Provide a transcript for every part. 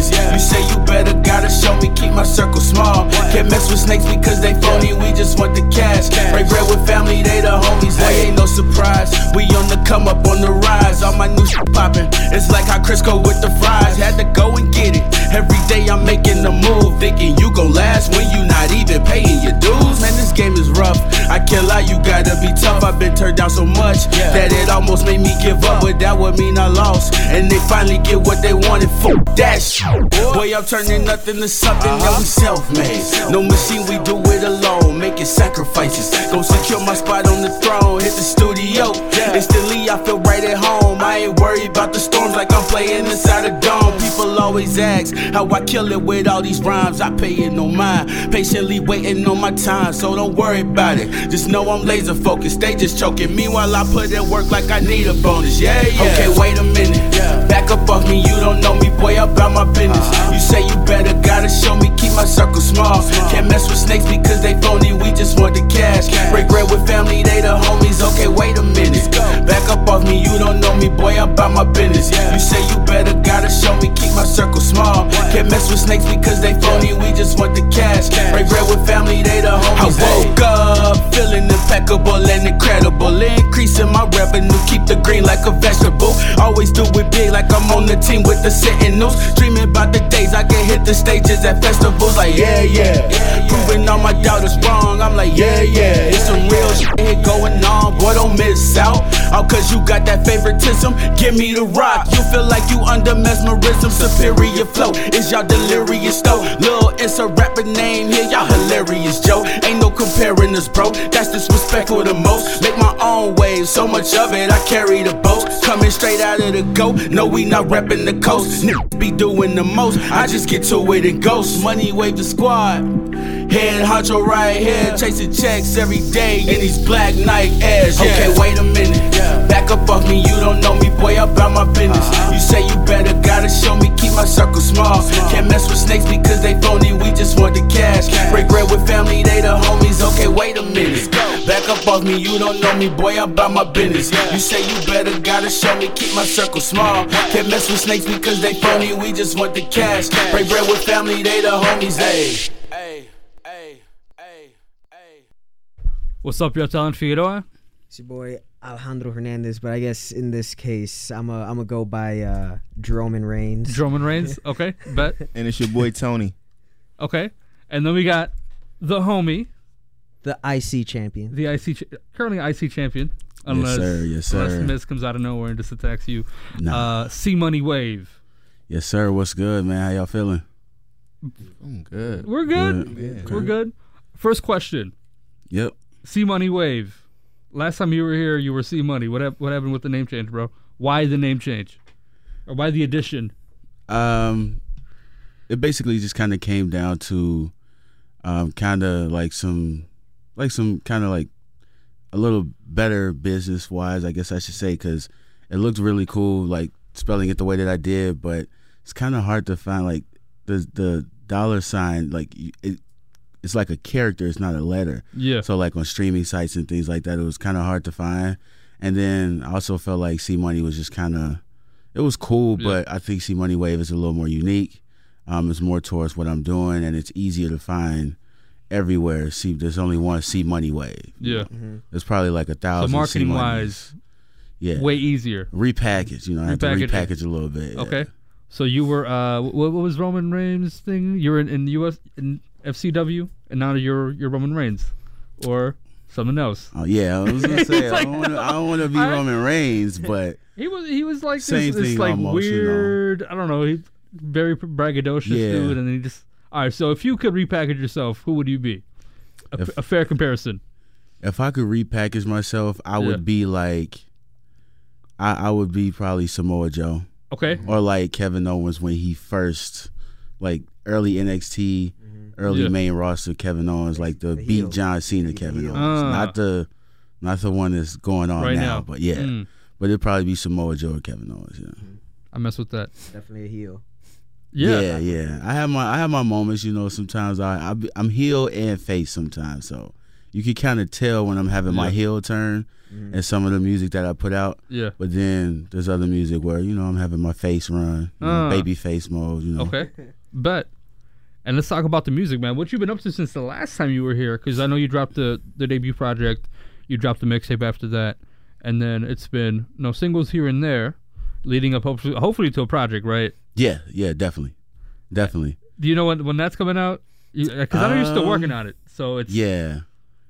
my business. You say my circle small. Can't mess with snakes because they phony, we just want the cash. Break bread with family, they the homies, they ain't no surprise. We on the come up on the rise, all my new shit poppin'. It's like how Crisco with the fries, had to go and get it. Every day I'm making a move, thinking you gon' last when you not even paying your dues. Man, this game is rough. I can't lie, you gotta be tough. I've been turned down so much that it almost made me give up, but that would mean I lost. And they finally get what they wanted. Fuck that shit. Boy, I'm turning nothing to something. Now we self-made. No machine, we do it alone. Making sacrifices. Go secure my spot on the throne. Hit the studio. Instantly, I feel right at home. I ain't worried about the storms like I'm playing inside a dome. People always ask how I kill it with all these rhymes. I pay it no mind. Patiently waiting on my time, so don't worry about it. Just know I'm laser focused. They just choking. Meanwhile, I put in work like I need a bonus. Yeah, yeah. Okay, wait a minute. Back up off me, you don't know me, boy, about my business. Uh-huh. You say you better, gotta show me, keep my circle small. Can't mess with snakes because they phony, we just want the cash. Break bread with family, they the homies. Okay, wait a minute. Back up off me, you don't know me, boy, about my business. You say you better, gotta show me, keep my circle small. Can't mess with snakes because they phony, we just want the cash. Break bread with family, they the homies. I woke up feeling impeccable and incredible. Increasing my revenue, keep the green like a vegetable. Always do it big like I'm on the team with the Sentinels. Dreaming about the days I can hit the stages at festivals like yeah, yeah. yeah Proving all my doubters wrong, I'm like yeah, yeah. It's some real shit going on, boy, don't miss out. All cause you got that favoritism, give me the rock. You feel like you under mesmerism, superior flow. Is y'all delirious though? Lil, it's a rapper name here, y'all hilarious, Joe. Ain't no comparing us, bro. That's disrespectful the most. Make my own wave, so much of it, I carry the boat. Coming straight out of the go, no, we not repping the coast. Niggas be doing the most, I just get to it and ghost. Money wave the squad. Head honcho right here, chasing checks every day in these black Nike airs. Okay, wait a minute. Back up off me, you don't know me, boy, about my business. You say you better, gotta show me, keep my circle small. Can't mess with snakes because they phony, we just want the cash. Break bread with family, they the homies. Okay, wait a minute. Back up off me, you don't know me, boy, about my business. You say you better, gotta show me, keep my circle small. Can't mess with snakes because they phony, we just want the cash. Break bread with family, they the homies. Hey. Hey, hey, hey, hey. What's up, y'all? Talent Figueroa. It's your boy Alejandro Hernandez, but I guess in this case, I'm a I'm gonna go by uh, Jerome and Reigns. Drummond Reigns. Okay, bet. And it's your boy Tony. Okay, and then we got the homie, the IC champion. the IC ch- currently IC champion. Unless, sir, yes, Unless. Miz comes out of nowhere and just attacks you. Nah. Uh, C Money Wave. Yes, sir. What's good, man? How y'all feeling? I'm good. We're good. Good. We're good. First question. Yep. C Money Wave. Last time you were here, you were C Money. What hap- what happened with the name change, bro? Why the name change? Or why the addition? Um, it basically just kind of came down to, um, kind of like some, like some kind of like a little better business wise, I guess I should say, because it looked really cool, like spelling it the way that I did, but it's kind of hard to find like the the dollar sign, like it, it's like a character, it's not a letter. Yeah. So like on streaming sites and things like that, it was kind of hard to find. And then I also felt like C Money was just kind of, it was cool, Yeah. but I think C Money Wave is a little more unique. Um, it's more towards what I'm doing, and it's easier to find everywhere. See, there's only one C Money Wave. Yeah. There's probably like a So thousand. marketing C-Moneys. wise, yeah, way easier. repackage. You know, I had to Repackage it. a little bit. yeah. Okay. So you were uh what, what was Roman Reigns thing? You were in, in US in FCW and now you're you're Roman Reigns or something else. Oh yeah, I was gonna say I don't wanna- I don't want to be I- Roman Reigns, but He was he was like this, this thing like almost, you know. weird, I don't know, he very braggadocious Yeah. dude and then he just All right, so if you could repackage yourself, who would you be? A, If- a fair comparison. if I could repackage myself, I Yeah. would be like, I, I would be probably Samoa Joe Okay. or like Kevin Owens when he first, like early NXT, early Yeah. main roster Kevin Owens, like the, The beat heel. John Cena Kevin heel. Owens, Ah. not the, not the one that's going on Right now, now. but yeah, Mm, but it'd probably be Samoa Joe or Kevin Owens. Yeah. I mess with that. Definitely a heel. Yeah. yeah, yeah. I have my I have my moments. You know, sometimes I, I be- I'm heel and face sometimes, so you can kind of tell when I'm having my heel turn and some of the music that I put out. Yeah. But then there's other music where you know I'm having my face run, you know, Ah. baby face mode. You know, Okay. But and let's talk about the music, man. What you've been up to since the last time you were here? Because I know you dropped the the debut project, you dropped the mixtape after that, and then it's been no singles here and there, leading up hopefully, hopefully to a project, right? Yeah, yeah, definitely, definitely. Do you know when when that's coming out? Because I know you're still Um, working on it, so it's Yeah.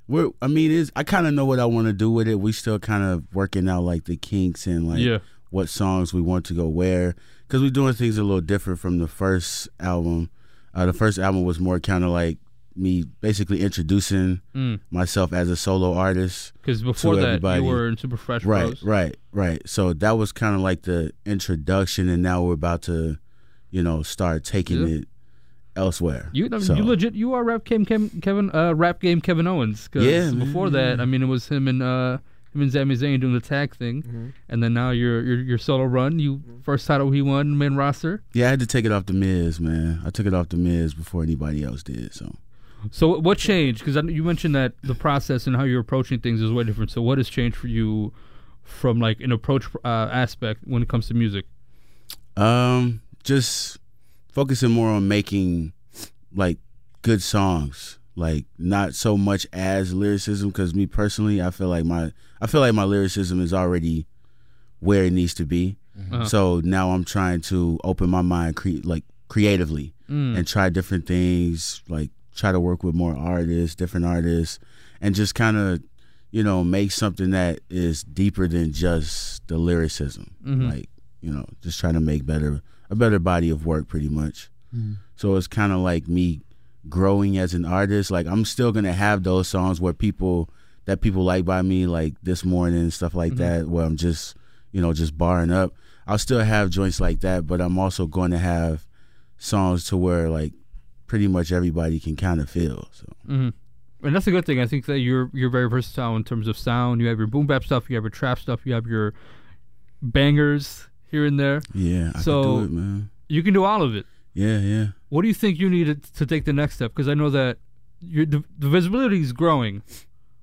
We're I mean it's I kind of know what I want to do with it. We still kind of working out like the kinks and like Yeah. what songs we want to go where cuz we're doing things a little different from the first album. Uh, the first album was more kind of like me basically introducing Mm. myself as a solo artist. Because before that everybody. you were in Super Fresh Right, Bros. right, right. So that was kind of like the introduction and now we're about to you know start taking Yeah. it elsewhere. You, I mean, So- you legit, you are rap game Kevin, Kevin uh, rap game Kevin Owens. 'cause Yeah, man, before that, I mean, it was him and uh, him and Sami Zayn doing the tag thing, Mm-hmm. and then now your your your solo run. You first title he won main roster. Yeah, I had to take it off the Miz, man. I took it off the Miz before anybody else did. So So what changed? Because you mentioned that the process and how you're approaching things is way different. So what has changed for you from like an approach uh, aspect when it comes to music? Um, just focusing more on making like good songs, like not so much as lyricism. Because me personally, I feel like my I feel like my lyricism is already where it needs to be. Uh-huh. So now I'm trying to open my mind, cre- like creatively, Mm. and try different things. Like try to work with more artists, different artists, and just kind of you know make something that is deeper than just the lyricism. Mhm. Like you know, just trying to make better a better body of work, pretty much. So it's kind of like me growing as an artist. Like I'm still gonna have those songs where people that people like by me, like this morning and stuff like that, where I'm just you know just barring up. I'll still have joints like that, but I'm also going to have songs to where like pretty much everybody can kind of feel. So hmm And that's a good thing. I think that you're you're very versatile in terms of sound. You have your boom bap stuff, you have your trap stuff, you have your bangers here and there. yeah, I So- can do it, man. You can do all of it. Yeah, yeah. What do you think you need to- to take the next step? Because I know that your the, the visibility is growing,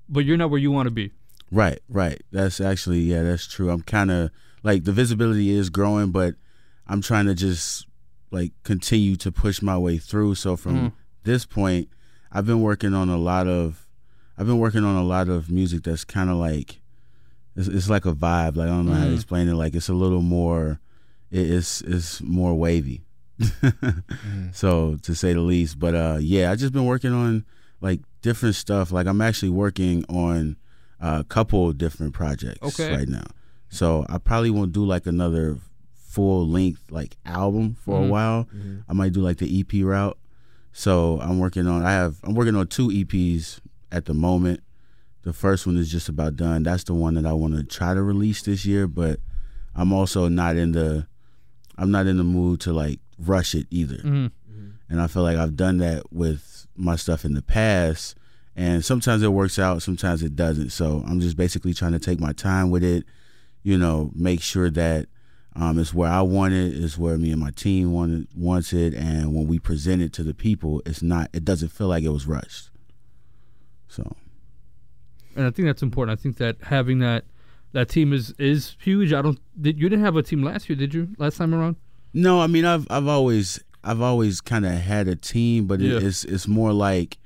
but you're not where you want to be. Right, right. That's actually yeah, that's true. I'm kind of like the visibility is growing, but I'm trying to just like continue to push my way through. So from Mhm. this point, I've been working on a lot of I've been working on a lot of music that's kind of like it's, it's like a vibe. Like I don't know how to Mhm. explain it. Like it's a little more it, it's it's more wavy. So to say the least, but uh, yeah, I just been working on like different stuff. Like I'm actually working on a couple different projects Okay. right now. So I probably won't do like another full length like album for Mhm. a while. I might do like the EP route. So I'm working on. I have. I'm working on two EPs at the moment. The first one is just about done. That's the one that I want to try to release this year. But I'm also not in the. I'm not in the mood to like rush it either hmm and I feel like I've done that with my stuff in the past. And sometimes it works out, sometimes it doesn't. So I'm just basically trying to take my time with it, you know, make sure that um, it's where I want it, it's where me and my team want it, wants it, and when we present it to the people, it's not, it doesn't feel like it was rushed. So And I think that's important. I think that having that that team is is huge. I don't. Did, you didn't have a team last year, did you? Last time around? No, I mean I've I've always I've always kind of had a team, but it, Yeah. it's it's more like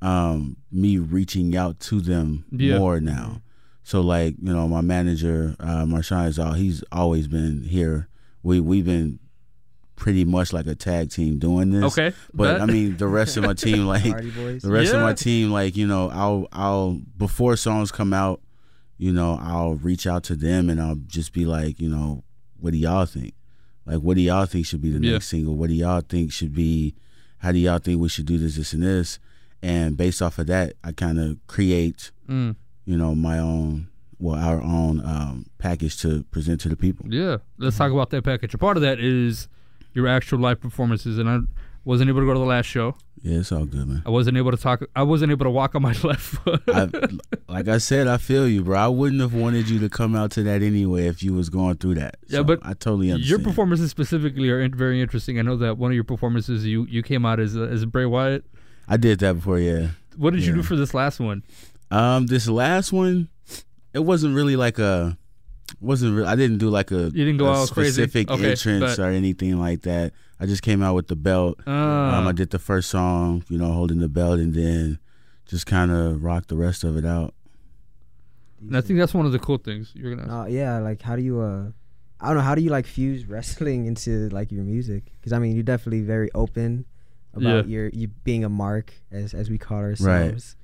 um, me reaching out to them Yeah. more now. So like you know my manager uh, Marshawn is all he's always been here. We we've been pretty much like a tag team doing this. Okay, but bet. I mean the rest of my team like the rest of my team like you know I'll I'll before songs come out you know I'll reach out to them and I'll just be like you know what do y'all think like what do y'all think should be the Yeah. next single what do y'all think should be how do y'all think we should do this this and this and based off of that I kind of create Mm, you know my own well our own um, package to present to the people yeah. Let's talk about that package. A part of that is your actual live performances, and I wasn't able to go to the last show. Yeah, it's all good, man. I wasn't able to talk. I wasn't able to walk on my left foot. I, like I said, I feel you, bro. I wouldn't have wanted you to come out to that anyway if you was going through that. Yeah, but I totally understand. your performances specifically are very interesting. I know that one of your performances, you you came out as as Bray Wyatt. I did that before, yeah. What did you do for this last one? Um, this last one, it wasn't really like a, wasn't. Re- I didn't do like a, You didn't go a crazy? specific Okay, entrance but- or anything like that. I just came out with the belt. Uh, um, I did the first song, you know, holding the belt, and then just kind of rocked the rest of it out. and I think that's one of the cool things you're gonna. No, yeah, like how do you uh I don't know, how do you like fuse wrestling into like your music? Cuz I mean, you're definitely very open about Yeah. your you being a mark as as we call ourselves.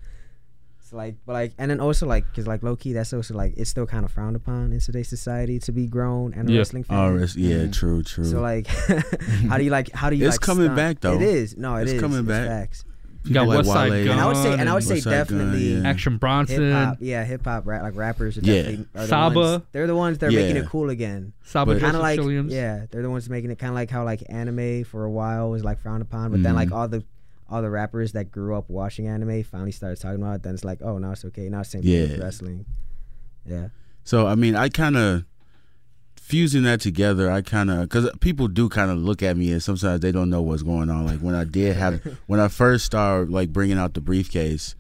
So like but like and then also like cuz like low key that's also like it's still kind of frowned upon in today's society to be grown and a Yeah. wrestling fan. Oh, res- yeah, Mhm. true, true. So like how do you like how do you It's like, coming stop- back, though. It is. No, it It's is. coming It's back. Facts. You got West Side Wale. And I would say and I would say Westside Gunn, definitely yeah. Action Bronson, hip hop, yeah, hip hop, rap, like rappers are Yeah. definitely are the Saba. ones, they're the ones that are making it cool again. Saba Kind of like Williams. yeah, they're the ones making it kind of like how like anime for a while was like frowned upon, but then like all the all the rappers that grew up watching anime finally started talking about it. Then it's like, oh, now it's okay. Now it's same thing with wrestling. Yeah, So I mean, I kind of fusing that together. I kind of because people do kind of look at me and sometimes they don't know what's going on. Like when I did have when I first started like bringing out the briefcase,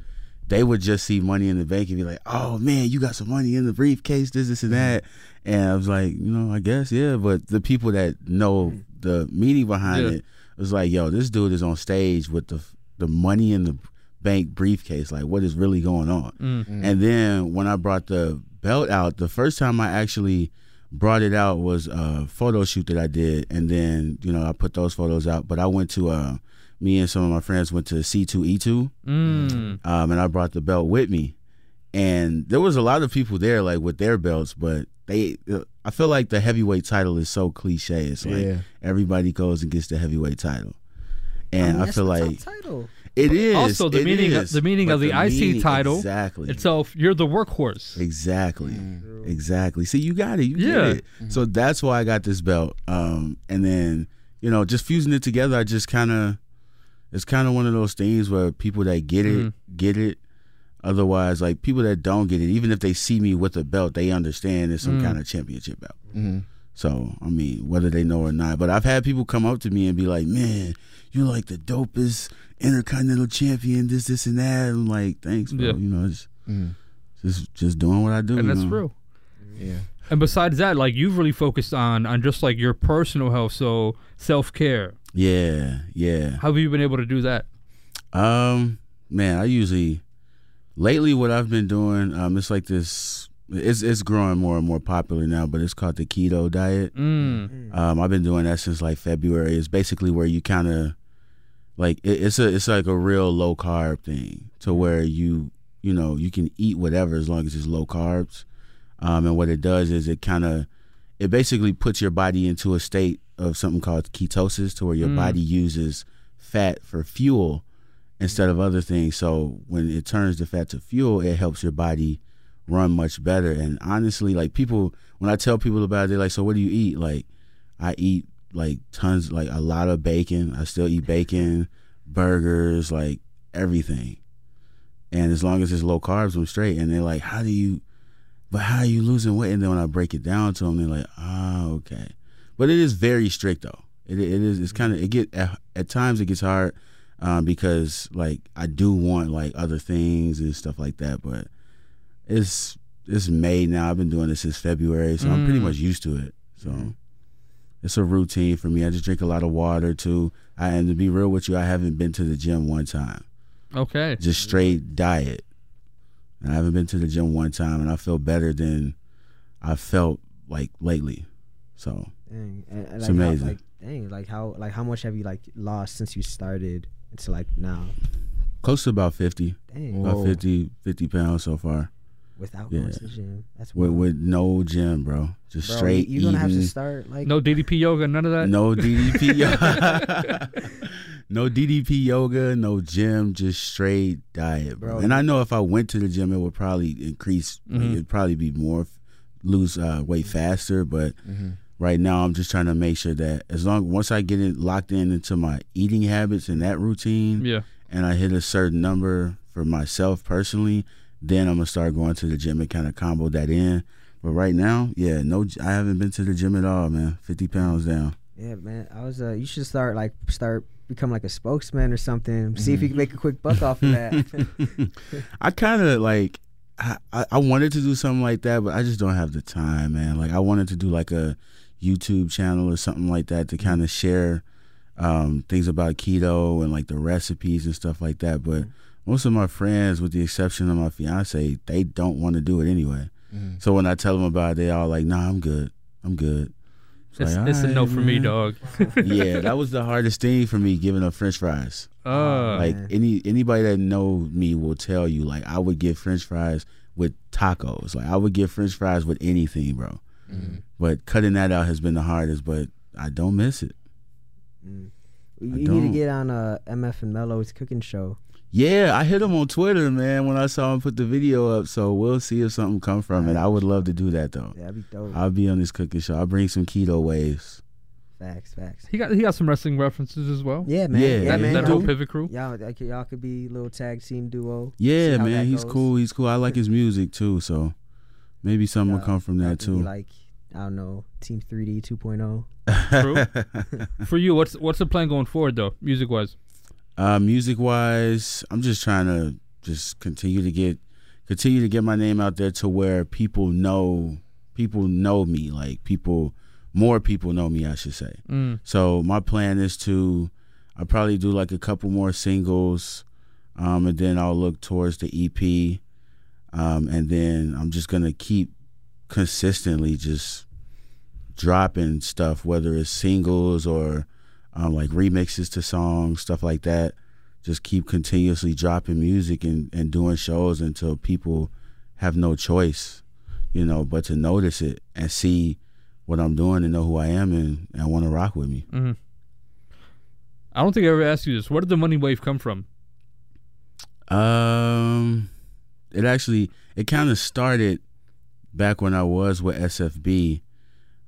they would just see money in the bank and be like, "Oh man, you got some money in the briefcase, this, this, and mm-hmm. that." And I was like, you know, I guess yeah. But the people that know the meaning behind Yeah. it was like, "Yo, this dude is on stage with the the money in the bank briefcase. Like, what is really going on?" Mm. And then when I brought the belt out, the first time I actually brought it out was a photo shoot that I did, and then you know I put those photos out. But I went to uh, me and some of my friends went to C two E two, Mm. um, and I brought the belt with me. And there was a lot of people there, like with their belts, but they. I feel like the heavyweight title is so cliche. It's like Yeah. everybody goes and gets the heavyweight title, and I, mean, that's feel the top like title. it is. Also, the it meaning of- is, the meaning of the IC meaning- title exactly Itself, you're the workhorse. Exactly. Mm. Exactly. See, you got it. You Yeah. get it. So that's why I got this belt. Um, and then you know, just fusing it together, I just kind of, it's kind of one of those things where people that get it get it. Otherwise, like people that don't get it, even if they see me with a belt, they understand it's some Mm. kind of championship belt. Mm-hmm. So I mean, whether they know or not, but I've had people come up to me and be like, "Man, you're like the dopest intercontinental champion, this, this, and that." I'm like, "Thanks, bro." Yeah. You know, just, Mm. just, just doing what I do. and you that's know? real. Yeah. And besides that, like you've really focused on on just like your personal health, so self care. Yeah, yeah. How have you been able to do that? Um, man, I usually lately what I've been doing, um, it's like this. It's it's growing more and more popular now, but it's called the keto diet. Mm. Um, I've been doing that since like February. It's basically where you kind of like it, it's a it's like a real low carb thing to where you you know you can eat whatever as long as it's low carbs. Um, and what it does is it kind of it basically puts your body into a state of something called ketosis to where your Mm. body uses fat for fuel instead of other things. So when it turns the fat to fuel, it helps your body run much better. And honestly, like people, when I tell people about it, they're like, "So what do you eat?" Like, I eat like tons, like a lot of bacon. I still eat bacon, burgers, like everything. And as long as it's low carbs, I'm straight. And they're like, "How do you?" But how are you losing weight? And then when I break it down to them, they're like, "Ah, okay." But it is very strict though. It it is. It's kind of it get at, at times it gets hard um, because like I do want like other things and stuff like that. But it's it's May now. I've been doing this since February, so I'm pretty Mm. much used to it. So it's a routine for me. I just drink a lot of water too. I and to be real with you, I haven't been to the gym one time. Okay. Just straight diet. And I haven't been to the gym one time, and I feel better than I felt like lately. So Dang. And, and It's like, how- amazing. like, dang, like how like how much have you like lost since you started to like now? close to about 50, Dang. Whoa. about 50, 50 pounds so far. Without Yeah. going to the gym. That's With, with no gym, bro. Just Bro, straight you, are gonna have to start like No DDP yoga, none of that. No DDP yoga. no DDP yoga, no gym, just straight diet, bro. Bro, And I know if I went to the gym, it would probably increase. like, Mhm. it'd probably be more, lose uh, weight faster. But Mm-hmm. Right now I'm just trying to make sure that as long once I get it locked in into my eating habits and that routine, Yeah. and I hit a certain number for myself personally, then I'm gonna start going to the gym and kind of combo that in. But right now, yeah, no, I haven't been to the gym at all, man. Fifty pounds down. Yeah, man. I was. Uh, you should start like start become like a spokesman or something. See if you can make a quick buck off of that. I kind of like. I, I I wanted to do something like that, but I just don't have the time, man. Like I wanted to do like a YouTube channel or something like that to kind of share um, things about keto and like the recipes and stuff like that. But most of my friends, with the exception of my fiance, they don't want to do it anyway. So when I tell them about it, they all like, "Nah, I'm good. I'm good." It's, like, it's a no "Alright, for me, dog. yeah, that was the hardest thing for me giving up French fries. Uh, like man. any anybody that know me will tell you, like I would get French fries with tacos. Like I would get French fries with anything, bro. But cutting that out has been the hardest. But I don't miss it. you I need to don't. get on uh, MF and Mello's cooking show. Yeah, I hit him on Twitter, man, when I saw him put the video up. So we'll see if something come from it. I would love to do that though. Yeah, that'd be dope. I'll be on this cooking show. I'll bring some keto waves. facts, facts. he got he got some wrestling references as well. Yeah, man. Yeah, Yeah, that, man. that Y'all, whole pivot crew. y'all, like, y'all could be a little tag team duo. Yeah, man, he's goes. cool. He's cool. I like his music too. So maybe something will come from that too. Like I don't know, Team 3D 2.0. True. For you, what's what's the plan going forward though, music wise? Uh, music wise, I'm just trying to just continue to get continue to get my name out there to where people know people know me. Like people, more people know me, I should say. Mm. So my plan is to, I'll probably do like a couple more singles, um, and then I'll look towards the EP, um, and then I'm just gonna keep consistently just dropping stuff, whether it's singles or um, like remixes to songs, stuff like that. Just keep continuously dropping music and, and doing shows until people have no choice, you know, but to notice it and see what I'm doing and know who I am and, and want to rock with me. hmm I don't think I ever asked you this. Where did the money wave come from? Um, it actually it kind of started back when I was with SFB.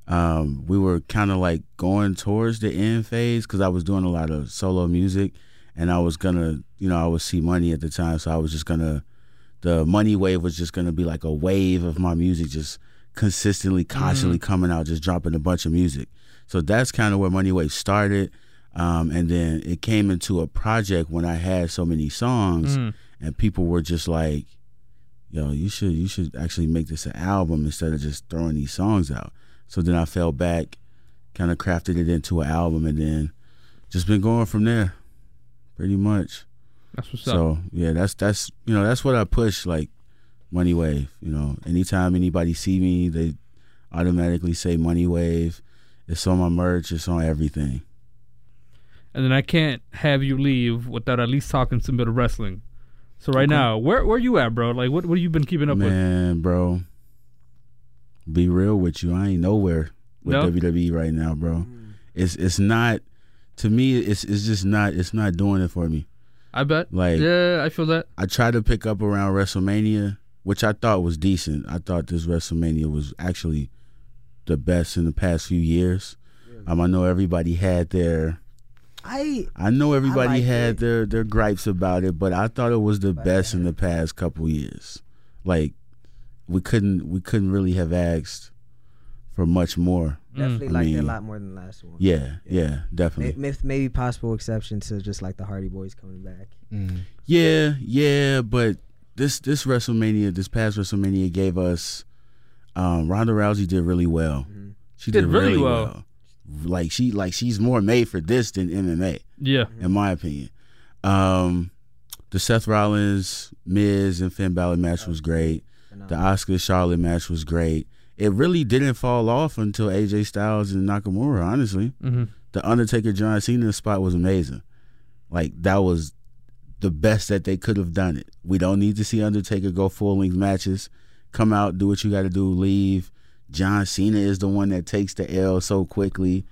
Um, we were kind of like going towards the end phase because I was doing a lot of solo music, and I was gonna, you know, I was see money at the time, so I was just gonna. The money wave was just gonna be like a wave of my music, just consistently, constantly coming out, just dropping a bunch of music. So that's kind of where Money Wave started. Um, and then it came into a project when I had so many songs Mm. and people were just like, "Yo, you should you should actually make this an album instead of just throwing these songs out." So then I fell back, kind of crafted it into an album, and then just been going from there, pretty much. That's what's up. So yeah, that's that's you know that's what I push like Money Wave. You know, anytime anybody see me, they automatically say Money Wave. It's on my merch. It's on everything. And then I can't have you leave without at least talking some bit of wrestling. So right now, where where you at, bro? Like, what what have you been keeping up with? Man, bro, be real with you. I ain't nowhere with No? WWE right now, bro. It's it's not to me. It's it's just not. It's not doing it for me. I bet. Like yeah, I feel that. I tried to pick up around WrestleMania, which I thought was decent. I thought this WrestleMania was actually the best in the past few years. Um, I know everybody had their. I I know everybody liked had it. their their gripes about it, but I thought it was the best in the past couple years. Like we couldn't we couldn't really have asked for much more. definitely I liked it a lot more than the last one. Yeah, yeah, May- definitely. may- Maybe possible exception to just like the Hardy Boys coming back. Yeah, yeah, but this this WrestleMania, this past WrestleMania gave us um Ronda Rousey did really well. Mhm. She Did did, really really well. well. Like she like she's more made for this than MMA. Yeah. in my opinion. Um, the Seth Rollins, Miz, and Finn Balor match was great. The Asuka Charlotte match was great. It really didn't fall off until AJ Styles and Nakamura. Honestly, hmm the Undertaker John Cena spot was amazing. Like that was the best that they could have done it. We don't need to see Undertaker go full length matches. Come out, do what you got to do, leave. John Cena is the one that takes the L so quickly.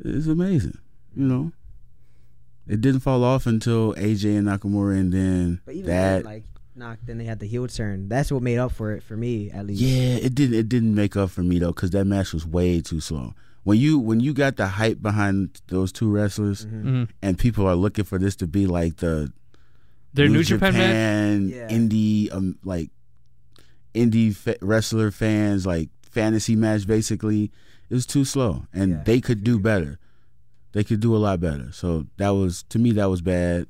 It's amazing, you know. It didn't fall off until AJ and Nakamura, and then that. then, like knocked, then they had the heel turn. That's what made up for it for me, at least. yeah, it didn't. It didn't make up for me though, because that match was way too slow. when you when you got the hype behind those two wrestlers, Mhm. and people are looking for this to be like the Their New, Japan, man. Yeah. indie um like indie fa- wrestler fans like fantasy match basically it was too slow and Yeah. they could do better they could do a lot better so that was to me that was bad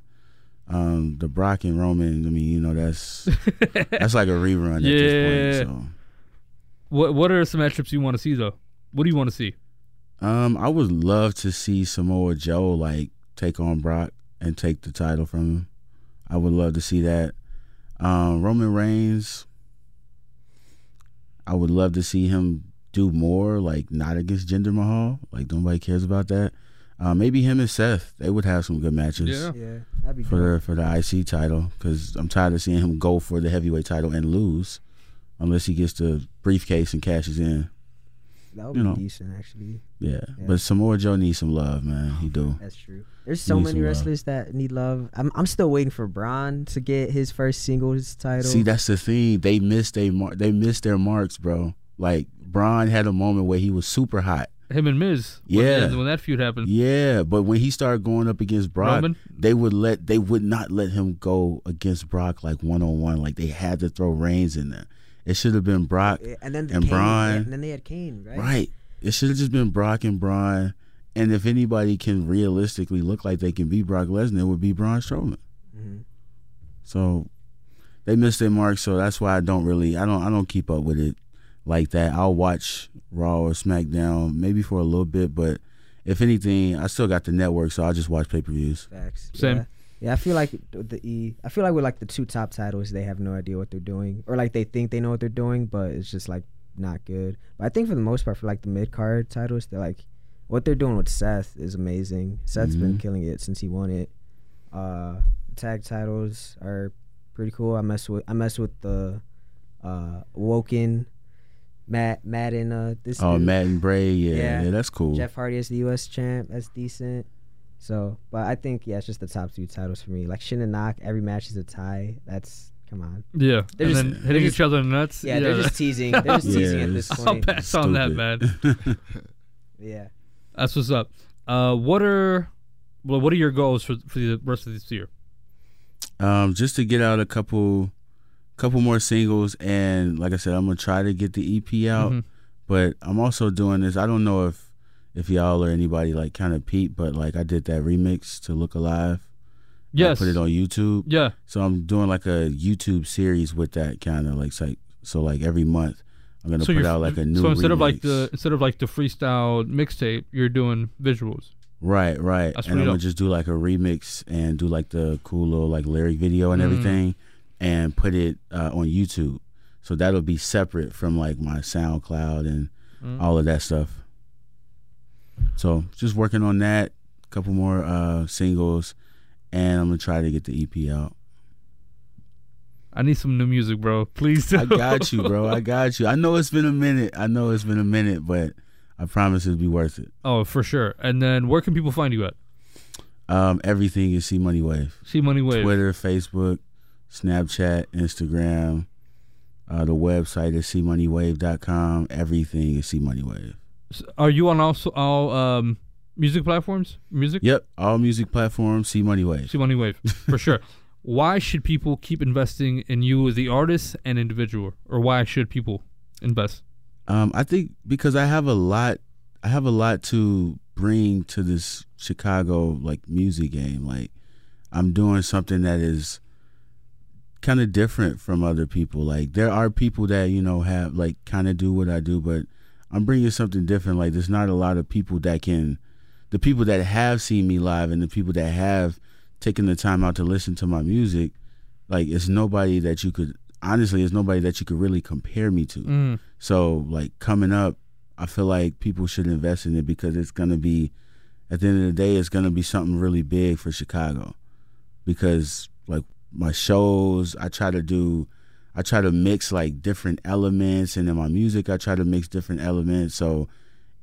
um the brock and roman i mean you know that's that's like a rerun at this point What What are some matchups you want to see though? What do you want to see? um i would love to see samoa joe like take on brock and take the title from him i would love to see that um roman reigns I would love to see him do more, like not against Jinder Mahal. Like nobody cares about that. Uh, maybe him and Seth, they would have some good matches Yeah. Yeah, that'd be for for the IC title. Because I'm tired of seeing him go for the heavyweight title and lose, unless he gets the briefcase and cashes in. That would you be know. decent, actually. Yeah. Yeah. but Samoa Joe needs some love, man. He do. That's true. There's so many some love. wrestlers that need love. I'm I'm still waiting for Braun to get his first singles title. See, that's the thing. They missed they mar- they missed their marks, bro. Like Braun had a moment where he was super hot. Him and Miz. when- Yeah. When, that feud happened. Yeah, but when he started going up against Brock, Roman? they would let they would not let him go against Brock like one on one. Like they had to throw Reigns in there. It should have been Brock, and then the and Kane, Braun. and then they had Kane, right? right? It should have just been Brock and Braun. And if anybody can realistically look like they can beat Brock Lesnar, it would be Braun Strowman. hmm So they missed their mark. So that's why I don't really I don't I don't keep up with it like that. I'll watch Raw or SmackDown maybe for a little bit, but if anything, I still got the network, so I'll just watch pay per views. Facts. Same. Yeah. Yeah, I feel like the the E. I feel like with like the two top titles, they have no idea what they're doing, or like they think they know what they're doing, but it's just like not good. But I think for the most part, for like the mid card titles, they're like what they're doing with Seth is amazing. Seth's been Mhm. killing it since he won it. Uh, the tag titles are pretty cool. I mess with I mess with the uh Woken, Matt Matt and uh this Oh, dude. Matt and Bray, yeah, Yeah. yeah, that's cool. Jeff Hardy is the U.S. champ. That's decent. So, but I think yeah, it's just the top two titles for me. Like Shin and Knock, every match is a tie. That's come on. Yeah. They're and just- then they're hitting just- each other in the nuts. Yeah, they're just teasing. They're just Yeah, teasing at it's- this I'll point. pass on that, man. Yeah. That's what's up. Uh, what are well, what are your goals for for the rest of this year? um, just to get out a couple, couple more singles, and like I said, I'm gonna try to get the EP out. Mhm. But I'm also doing this. I don't know if if y'all or anybody like kind of peep, but like I did that remix to Look Alive. I Yes. put it on YouTube. Yeah. So I'm doing like a YouTube series with that kind of like like so like every month I'm gonna So put out like a new. so instead of like the instead of like the freestyle mixtape, you're doing visuals. right right, That's and I'm gonna just do like a remix and do like the cool little like lyric video and Mm. everything, and put it uh, on YouTube. So that'll be separate from like my SoundCloud and Mm. all of that stuff. So just working on that, a couple more uh, singles, and I'm gonna try to get the EP out. I need some new music, bro. Please. I got you, bro. I got you. I know it's been a minute. I know it's been a minute, but I promise it'll be worth it. oh, for sure. And then where can people find you at? Um, everything is C Money Wave. See Money Wave. Twitter, Facebook, Snapchat, Instagram. Uh, the website is cmoneywave.com. Everything is C Money Are you on also all um music platforms? Music. Yep, all music platforms, C Money Wave. See Money Wave for sure. Why should people keep investing in you as the artist and individual, or why should people invest? Um, I think because I have a lot, I have a lot to bring to this Chicago like music game. Like, I'm doing something that is kind of different from other people. Like, there are people that you know have like kind of do what I do, but I'm bringing something different. Like, there's not a lot of people that can, the people that have seen me live and the people that have taken the time out to listen to my music. Like, it's nobody that you could honestly, it's nobody that you could really compare me to. Mm. So like coming up, I feel like people should invest in it because it's gonna be, at the end of the day, it's gonna be something really big for Chicago. Because like my shows, I try to do, I try to mix like different elements, and in my music, I try to mix different elements, so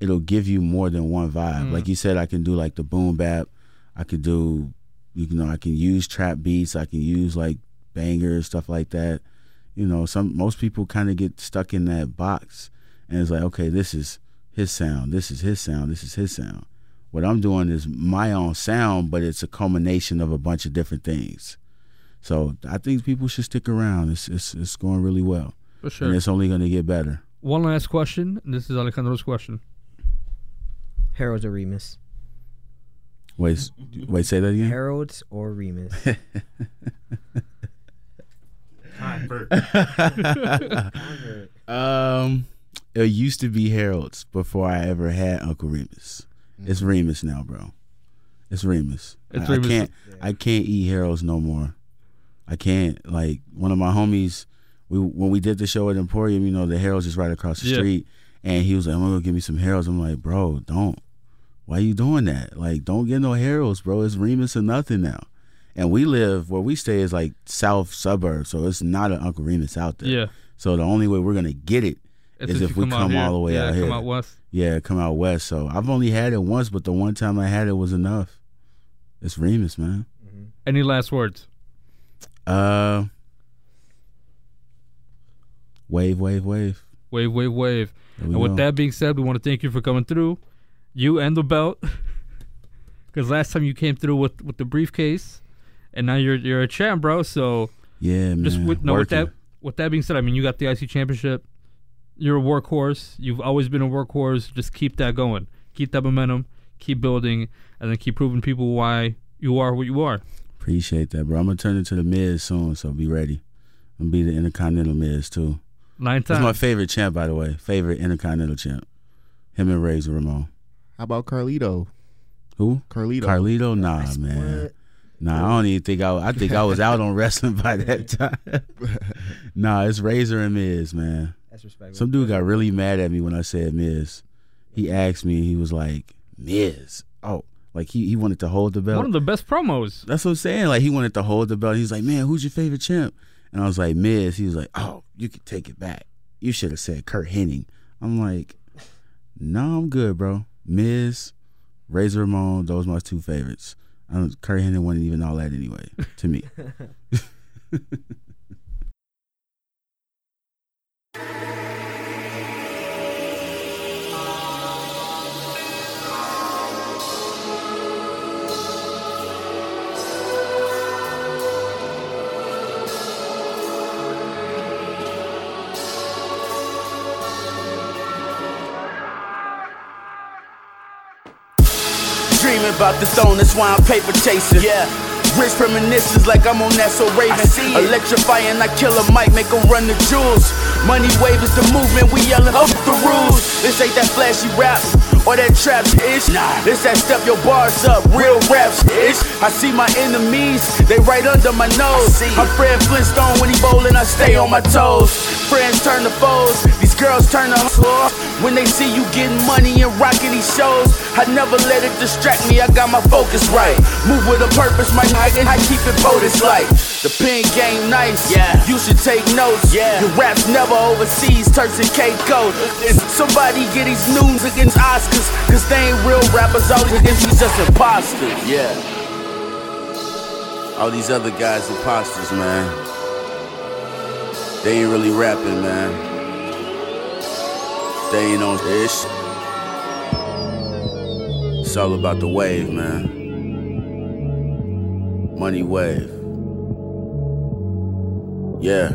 it'll give you more than one vibe. Mm. Like you said, I can do like the boom bap, I could do, you know, I can use trap beats, I can use like bangers, stuff like that you know some most people kind of get stuck in that box and it's like okay this is his sound. This is his sound. This is his sound. What I'm doing is my own sound, but it's a culmination of a bunch of different things. So I think people should stick around. It's it's, it's going really well, For and sure. it's only going to get better. One last question. and This is Alejandro's question. Harold's or Remus. Wait, wait, say that again. Harold's or Remus. Um, it used to be Harold's before I ever had Uncle Remus. It's Remus now, bro. It's Remus. It's I, Remus. I can't. I can't eat Harold's no more. I can't. Like one of my homies, we when we did the show at Emporium, you know, the Harold's is right across the Yeah. street, and he was like, "I'm gonna go get me some Harold's." I'm like, "Bro, don't. Why you doing that? Like, don't get no Harold's, bro. It's Remus or nothing now." And we live where we stay is like south suburb, so it's not an Uncle Remus out there. Yeah. So the only way we're gonna get it It's is if if we out come all the way yeah, out come here. out west. Yeah, come out west. So I've only had it once, but the one time I had it was enough. It's Remus, man. Mm-hmm. Any last words? Uh, wave, wave, wave. Wave, wave, wave. And with that being said, we want to thank you for coming through, you and the belt. Because last time you came through with, with the briefcase, and now you're you're a champ, bro. So yeah, man. just with no with that with that being said, I mean you got the IC championship. You're a workhorse. You've always been a workhorse. Just keep that going. Keep that momentum. Keep building, and then keep proving people why you are what you are. Appreciate that, bro. I'm gonna turn into the Miz soon, so be ready. I'm gonna be the Intercontinental Miz too. Nine times. That's my favorite champ, by the way. Favorite Intercontinental champ. Him and Razor Ramon. How about Carlito? Who? Carlito. Carlito? Nah, man. What? Nah, I don't even think I. I think I was out on wrestling by that time. nah, it's Razor and Miz, man. That's respectable. Some dude got really mad at me when I said Miz. He asked me. He was like, "Miz." Oh, like he he wanted to hold the belt. One of the best promos. That's what I'm saying. Like he wanted to hold the belt. He's like, "Man, who's your favorite champ?" And I was like, "Miz." He was like, "Oh, you could take it back. You should have said Curt Hennig." I'm like, "No, I'm good, bro." Miz, Razor Ramon, those my two favorites. I don't, Curt Hennig wasn't even all that anyway to me. Dreaming about the throne, that's why I'm paper chasing. Yeah. Rich premonitions like I'm on that so Raven. Electrifying like Killer Mike, make 'em run the jewels. Money wave is the movement, we yelling up the rules. This ain't that flashy rap or that trap ish. Nah. This that step your bars up, real raps ish. I see my enemies, they right under my nose. I'm Fred Flintstone when he bowling, I stay on my toes. Friends turn to foes, these girls turn to hoes. When they see you getting money and rocking these shows, I never let it distract me. I got my focus right. Move with a purpose, my nigga. I keep it bonus like the pen game nice. Yeah, you should take notes. Yeah, your raps never overseas. Turks and Caicos. Somebody get these news against Oscars, cause they ain't real rappers. All these niggas just imposters. Yeah. All these other guys imposters, man. They ain't really rapping, man. They ain't on this. It's all about the wave, man. Money wave. Yeah.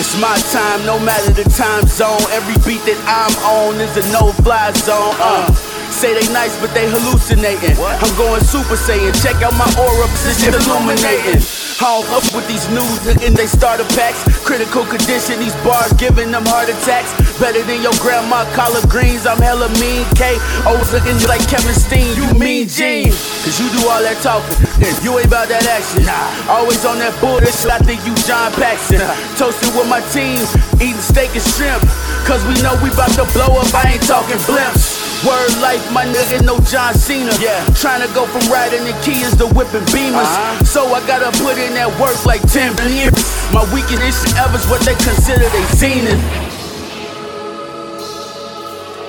It's my time, no matter the time zone. Every beat that I'm on is a no-fly zone. Uh. Say they nice, but they hallucinating. I'm going super saiyan. Check out my aura position illuminating. I don't fuck with these news and they starter packs. Critical condition, these bars giving them heart attacks. Better than your grandma collard greens. I'm hella mean. K. O's looking like Kevin Steen. You mean Gene. Cause you do all that talking. And you ain't about that action. Always on that bullshit. I think you John Paxson. Toasting with my team. Eating steak and shrimp. Cause we know we about to blow up. I ain't talking blimps. Word life, my nigga, no John Cena. Yeah. Trying to go from riding the Kias to whipping Beamers. Uh-huh. So I gotta put in that work like 10 years. My weakest ever's what they consider they zenith.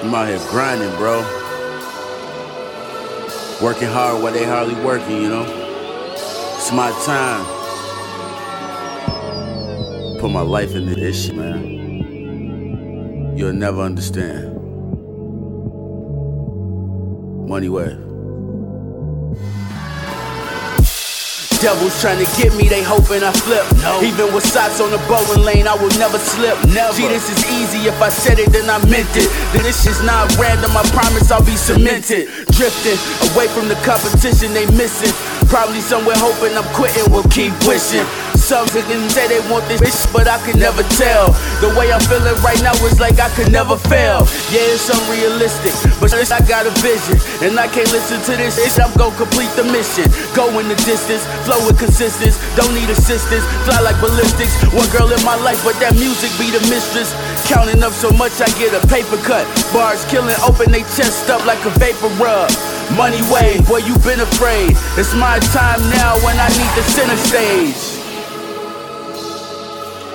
I'm out here grinding, bro. Working hard while they hardly working, you know? It's my time. Put my life into this shit, man. You'll never understand. Money Wave. Devils trying to get me, they hoping I flip. No. Even with socks on the bowling lane, I will never slip. Never. Gee, this is easy. If I said it, then I meant it. Then this is not random. I promise I'll be cemented. Drifting away from the competition, they missing. Probably somewhere hoping I'm quitting. Will keep wishing. Some can say they want this bitch, but I can never tell. The way I'm feeling right now is like I could never fail. Yeah, it's unrealistic, but I got a vision, and I can't listen to this shit. I'm gonna complete the mission. Go in the distance, flow with consistency. Don't need assistance, fly like ballistics. One girl in my life, but that music be the mistress. Counting up so much, I get a paper cut. Bars killing, open they chest up like a vapor rub. Money wave, boy, you been afraid. It's my time now when I need the center stage.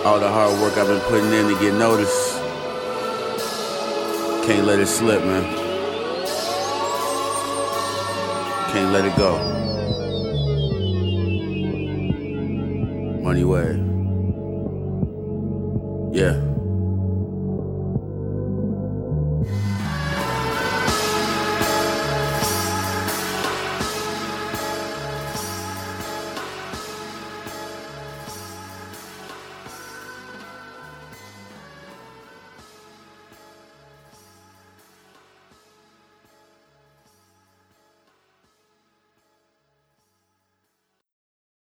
All the hard work I've been putting in to get noticed. Can't let it slip, man. Can't let it go. Money Wave. Yeah.